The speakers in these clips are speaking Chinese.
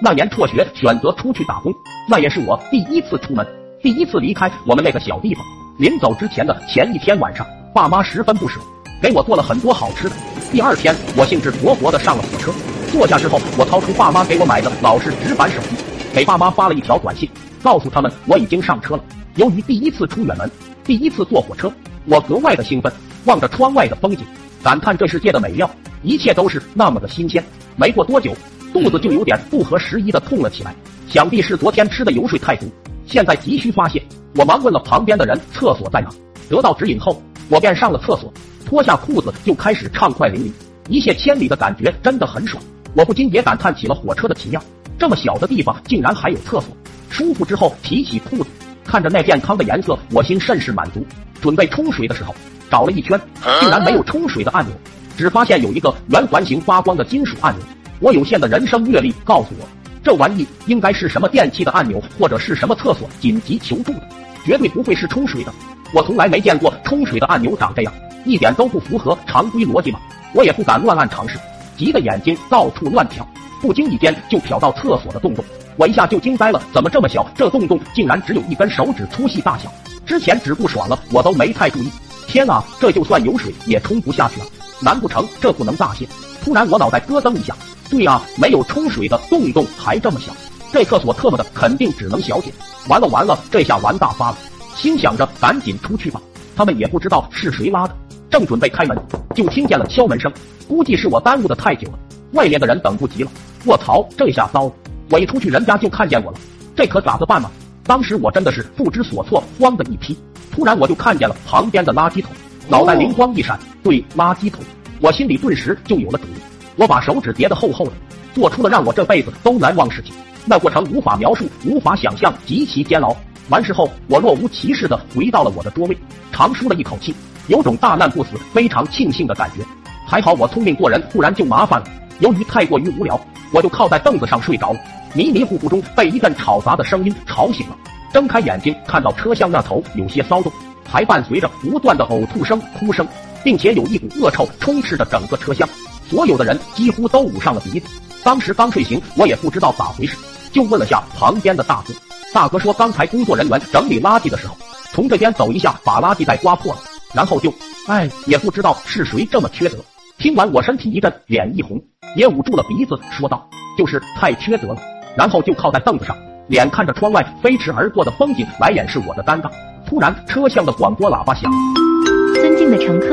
那年辍学，选择出去打工，那也是我第一次出门，第一次离开我们那个小地方。临走之前的前一天晚上，爸妈十分不舍，给我做了很多好吃的。第二天，我兴致勃勃的上了火车，坐下之后，我掏出爸妈给我买的老式直板手机，给爸妈发了一条短信，告诉他们我已经上车了。由于第一次出远门，第一次坐火车，我格外的兴奋，望着窗外的风景，感叹这世界的美妙，一切都是那么的新鲜。没过多久。肚子就有点不合时宜的痛了起来，想必是昨天吃的油水太足。现在急需发泄，我忙问了旁边的人厕所在哪，得到指引后，我便上了厕所，脱下裤子就开始畅快淋漓，一泻千里的感觉真的很爽。我不禁也感叹起了火车的奇妙，这么小的地方竟然还有厕所。舒服之后提起裤子，看着那健康的颜色，我心甚是满足。准备冲水的时候，找了一圈，竟然没有冲水的按钮，只发现有一个圆环形发光的金属按钮。我有限的人生阅历告诉我，这玩意应该是什么电器的按钮，或者是什么厕所紧急求助的，绝对不会是冲水的。我从来没见过冲水的按钮长这样，一点都不符合常规逻辑嘛。我也不敢乱按尝试，急得眼睛到处乱瞟，不经意间就瞟到厕所的洞洞，我一下就惊呆了，怎么这么小？这洞洞竟然只有一根手指粗细大小。之前只不爽了，我都没太注意。天啊，这就算有水也冲不下去了，难不成这不能大些？突然我脑袋咯噔一下。对呀，没有冲水的洞洞还这么小，这厕所特么的肯定只能小姐。完了完了，这下完大发了。心想着赶紧出去吧，他们也不知道是谁拉的。正准备开门，就听见了敲门声，估计是我耽误的太久了，外面的人等不及了。卧槽，这下糟了！我一出去，人家就看见我了，这可咋子办嘛？当时我真的是不知所措，慌的一批。突然我就看见了旁边的垃圾桶，脑袋灵光一闪，对，垃圾桶，我心里顿时就有了主意。我把手指叠得厚厚的，做出了让我这辈子都难忘事情。那过程无法描述，无法想象，极其煎熬。完事后，我若无其事的回到了我的桌位，长舒了一口气，有种大难不死，非常庆幸的感觉。还好我聪明过人，不然就麻烦了。由于太过于无聊，我就靠在凳子上睡着了。迷迷糊糊中被一阵吵杂的声音吵醒了，睁开眼睛看到车厢那头有些骚动，还伴随着不断的呕吐声、哭声，并且有一股恶臭充斥着整个车厢。所有的人几乎都捂上了鼻子。当时刚睡醒，我也不知道咋回事，就问了下旁边的大哥。大哥说，刚才工作人员整理垃圾的时候，从这边走一下，把垃圾袋刮破了，然后就……哎，也不知道是谁这么缺德。听完，我身体一震，脸一红，也捂住了鼻子，说道：“就是太缺德了。”然后就靠在凳子上，脸看着窗外飞驰而过的风景来掩饰我的尴尬。突然，车厢的广播喇叭响。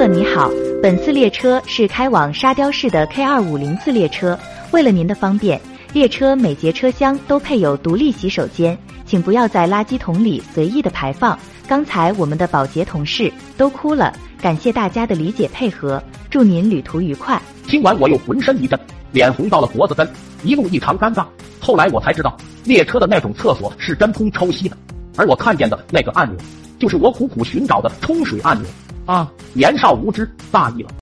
你好，本次列车是开往沙雕市的 K 二五零次列车。为了您的方便，列车每节车厢都配有独立洗手间，请不要在垃圾桶里随意的排放。刚才我们的保洁同事都哭了，感谢大家的理解配合，祝您旅途愉快。听完我又浑身一震，脸红到了脖子根，一路异常尴尬。后来我才知道，列车的那种厕所是真空抽吸的，而我看见的那个按钮，就是我苦苦寻找的冲水按钮。啊，年少无知，大意了。